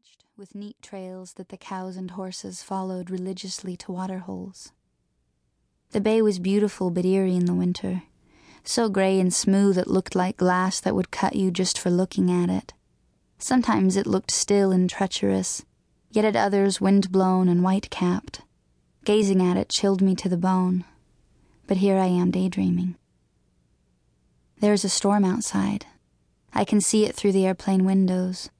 patched, with neat trails that the cows and horses followed religiously to waterholes. The bay was beautiful but eerie in the winter, so gray and smooth it looked like glass that would cut you just for looking at it. Sometimes it looked still and treacherous, yet at others wind blown and white capped. Gazing at it chilled me to the bone. But here I am daydreaming. There is a storm outside. I can see it through the airplane windows.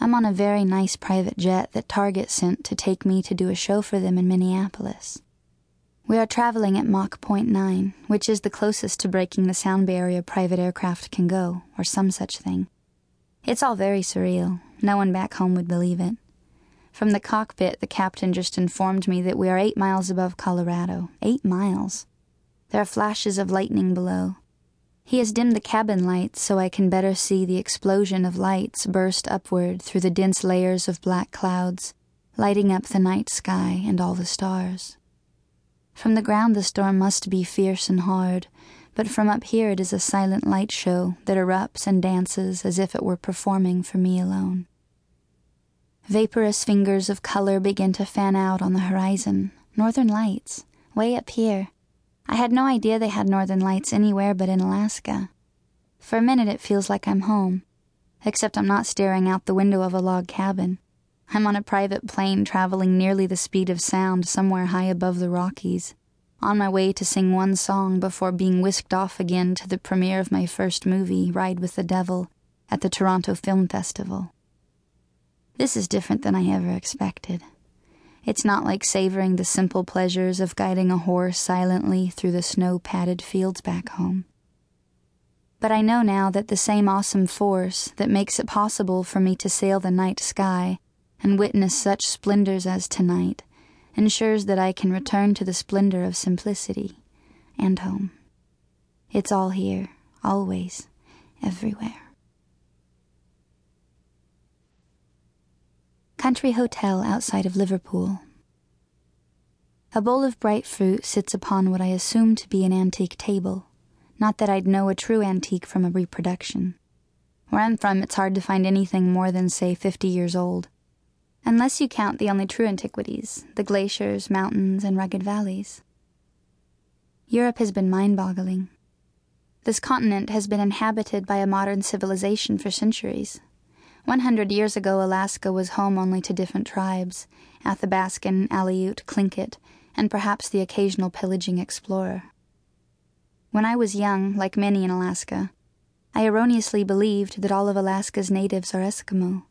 I'm on a very nice private jet that Target sent to take me to do a show for them in Minneapolis. We are traveling at Mach 0.9, which is the closest to breaking the sound barrier private aircraft can go, or some such thing. It's all very surreal. No one back home would believe it. From the cockpit, the captain just informed me that we are eight miles above Colorado. Eight miles. There are flashes of lightning below. He has dimmed the cabin lights so I can better see the explosion of lights burst upward through the dense layers of black clouds, lighting up the night sky and all the stars. From the ground, the storm must be fierce and hard, but from up here, it is a silent light show that erupts and dances as if it were performing for me alone. Vaporous fingers of color begin to fan out on the horizon. Northern lights, way up here I had no idea they had northern lights anywhere but in Alaska. For a minute, it feels like I'm home, except I'm not staring out the window of a log cabin. I'm on a private plane traveling nearly the speed of sound somewhere high above the Rockies, on my way to sing one song before being whisked off again to the premiere of my first movie, Ride with the Devil, at the Toronto Film Festival. This is different than I ever expected. It's not like savoring the simple pleasures of guiding a horse silently through the snow padded fields back home. But I know now that the same awesome force that makes it possible for me to sail the night sky and witness such splendors as tonight ensures that I can return to the splendor of simplicity and home. It's all here, always, everywhere. Country Hotel outside of Liverpool. A bowl of bright fruit sits upon what I assume to be an antique table. Not that I'd know a true antique from a reproduction. Where I'm from, it's hard to find anything more than, say, 50 years old. Unless you count the only true antiquities the glaciers, mountains, and rugged valleys. Europe has been mind boggling. This continent has been inhabited by a modern civilization for centuries, 100 years ago, Alaska was home only to different tribes Athabascan, Aleut, Tlingit, and perhaps the occasional pillaging explorer. When I was young, like many in Alaska, I erroneously believed that all of Alaska's natives are Eskimo.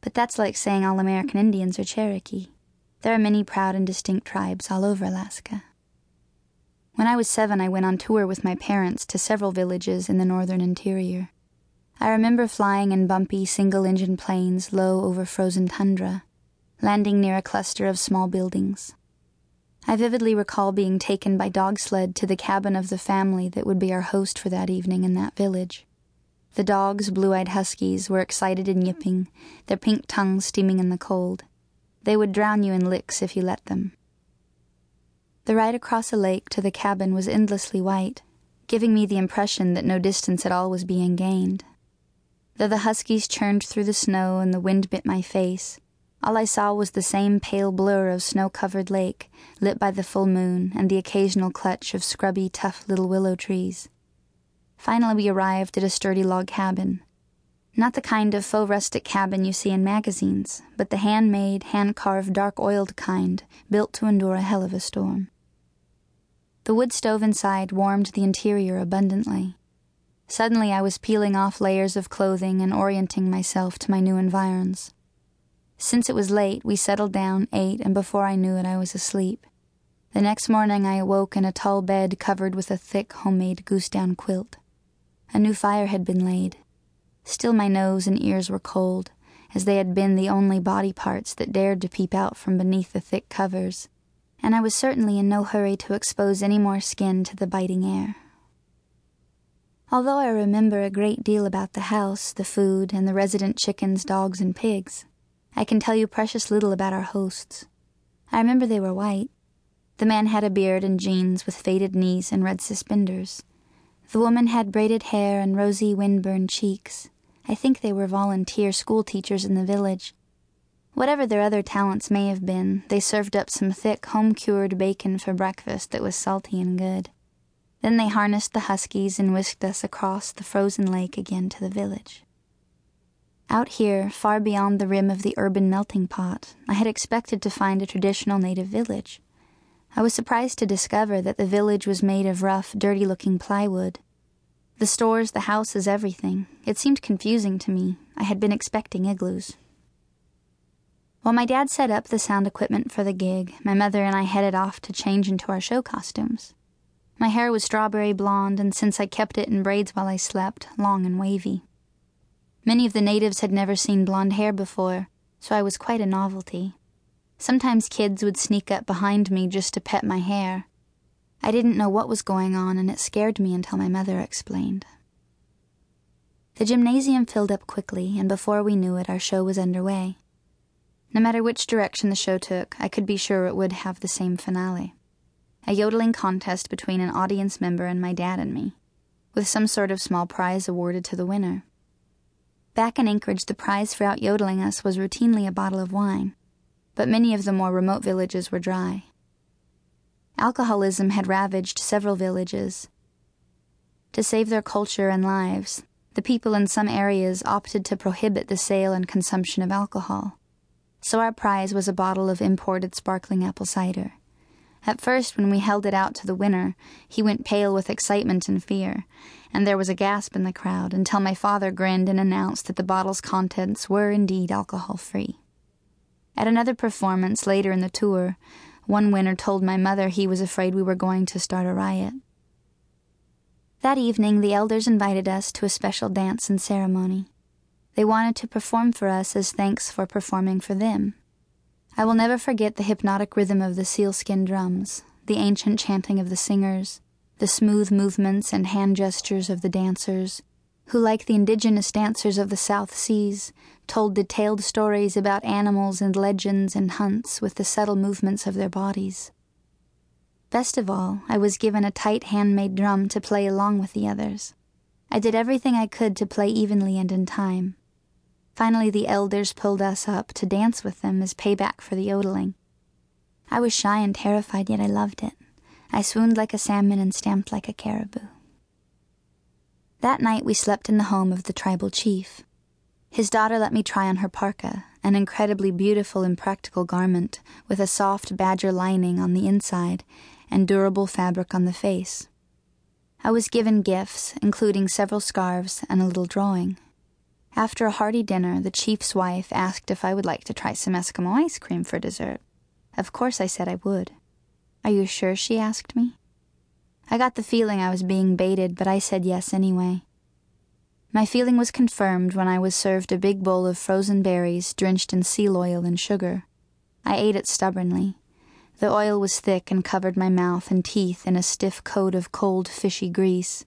But that's like saying all American Indians are Cherokee. There are many proud and distinct tribes all over Alaska. When I was seven, I went on tour with my parents to several villages in the northern interior. I remember flying in bumpy single engine planes low over frozen tundra, landing near a cluster of small buildings. I vividly recall being taken by dog sled to the cabin of the family that would be our host for that evening in that village. The dogs, blue eyed huskies, were excited and yipping, their pink tongues steaming in the cold. They would drown you in licks if you let them. The ride across a lake to the cabin was endlessly white, giving me the impression that no distance at all was being gained. Though the huskies churned through the snow and the wind bit my face, all I saw was the same pale blur of snow covered lake, lit by the full moon and the occasional clutch of scrubby, tough little willow trees. Finally, we arrived at a sturdy log cabin. Not the kind of faux rustic cabin you see in magazines, but the handmade, hand carved, dark oiled kind, built to endure a hell of a storm. The wood stove inside warmed the interior abundantly. Suddenly, I was peeling off layers of clothing and orienting myself to my new environs. Since it was late, we settled down, ate, and before I knew it, I was asleep. The next morning, I awoke in a tall bed covered with a thick homemade goose down quilt. A new fire had been laid. Still, my nose and ears were cold, as they had been the only body parts that dared to peep out from beneath the thick covers, and I was certainly in no hurry to expose any more skin to the biting air. Although I remember a great deal about the house, the food, and the resident chickens, dogs, and pigs, I can tell you precious little about our hosts. I remember they were white. The man had a beard and jeans with faded knees and red suspenders. The woman had braided hair and rosy, windburned cheeks. I think they were volunteer school teachers in the village. Whatever their other talents may have been, they served up some thick, home cured bacon for breakfast that was salty and good. Then they harnessed the huskies and whisked us across the frozen lake again to the village. Out here, far beyond the rim of the urban melting pot, I had expected to find a traditional native village. I was surprised to discover that the village was made of rough, dirty looking plywood. The stores, the houses, everything. It seemed confusing to me. I had been expecting igloos. While my dad set up the sound equipment for the gig, my mother and I headed off to change into our show costumes. My hair was strawberry blonde, and since I kept it in braids while I slept, long and wavy. Many of the natives had never seen blonde hair before, so I was quite a novelty. Sometimes kids would sneak up behind me just to pet my hair. I didn't know what was going on, and it scared me until my mother explained. The gymnasium filled up quickly, and before we knew it, our show was underway. No matter which direction the show took, I could be sure it would have the same finale a yodeling contest between an audience member and my dad and me, with some sort of small prize awarded to the winner. Back in Anchorage, the prize for out yodeling us was routinely a bottle of wine, but many of the more remote villages were dry. Alcoholism had ravaged several villages. To save their culture and lives, the people in some areas opted to prohibit the sale and consumption of alcohol. So our prize was a bottle of imported sparkling apple cider. At first, when we held it out to the winner, he went pale with excitement and fear, and there was a gasp in the crowd until my father grinned and announced that the bottle's contents were indeed alcohol free. At another performance later in the tour, one winner told my mother he was afraid we were going to start a riot. That evening, the elders invited us to a special dance and ceremony. They wanted to perform for us as thanks for performing for them. I will never forget the hypnotic rhythm of the sealskin drums, the ancient chanting of the singers, the smooth movements and hand gestures of the dancers, who, like the indigenous dancers of the South Seas, told detailed stories about animals and legends and hunts with the subtle movements of their bodies. Best of all, I was given a tight handmade drum to play along with the others. I did everything I could to play evenly and in time. Finally, the elders pulled us up to dance with them as payback for the yodeling. I was shy and terrified, yet I loved it. I swooned like a salmon and stamped like a caribou. That night, we slept in the home of the tribal chief. His daughter let me try on her parka, an incredibly beautiful and practical garment with a soft badger lining on the inside and durable fabric on the face. I was given gifts, including several scarves and a little drawing. After a hearty dinner, the chief's wife asked if I would like to try some Eskimo ice cream for dessert. Of course, I said I would. Are you sure? she asked me. I got the feeling I was being baited, but I said yes anyway. My feeling was confirmed when I was served a big bowl of frozen berries drenched in seal oil and sugar. I ate it stubbornly. The oil was thick and covered my mouth and teeth in a stiff coat of cold, fishy grease.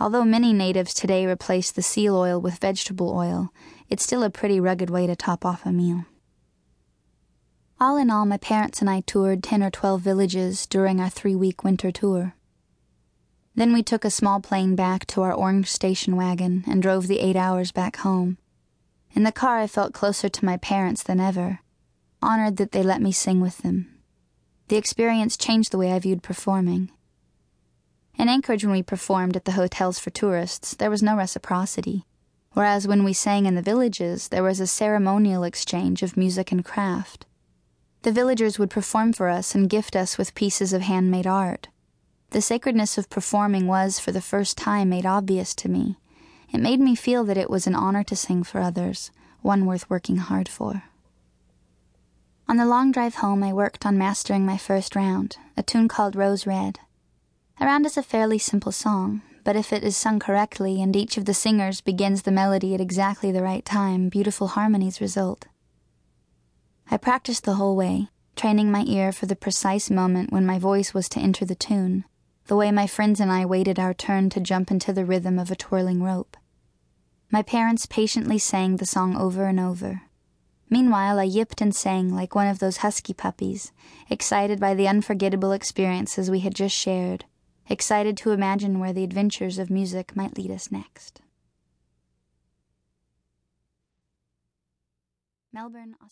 Although many natives today replace the seal oil with vegetable oil, it's still a pretty rugged way to top off a meal. All in all, my parents and I toured 10 or 12 villages during our three week winter tour. Then we took a small plane back to our orange station wagon and drove the eight hours back home. In the car, I felt closer to my parents than ever, honored that they let me sing with them. The experience changed the way I viewed performing. In Anchorage, when we performed at the hotels for tourists, there was no reciprocity, whereas when we sang in the villages, there was a ceremonial exchange of music and craft. The villagers would perform for us and gift us with pieces of handmade art. The sacredness of performing was, for the first time, made obvious to me. It made me feel that it was an honor to sing for others, one worth working hard for. On the long drive home, I worked on mastering my first round, a tune called Rose Red. A round is a fairly simple song, but if it is sung correctly and each of the singers begins the melody at exactly the right time, beautiful harmonies result. I practiced the whole way, training my ear for the precise moment when my voice was to enter the tune, the way my friends and I waited our turn to jump into the rhythm of a twirling rope. My parents patiently sang the song over and over. Meanwhile, I yipped and sang like one of those husky puppies, excited by the unforgettable experiences we had just shared excited to imagine where the adventures of music might lead us next. Melbourne, Australia.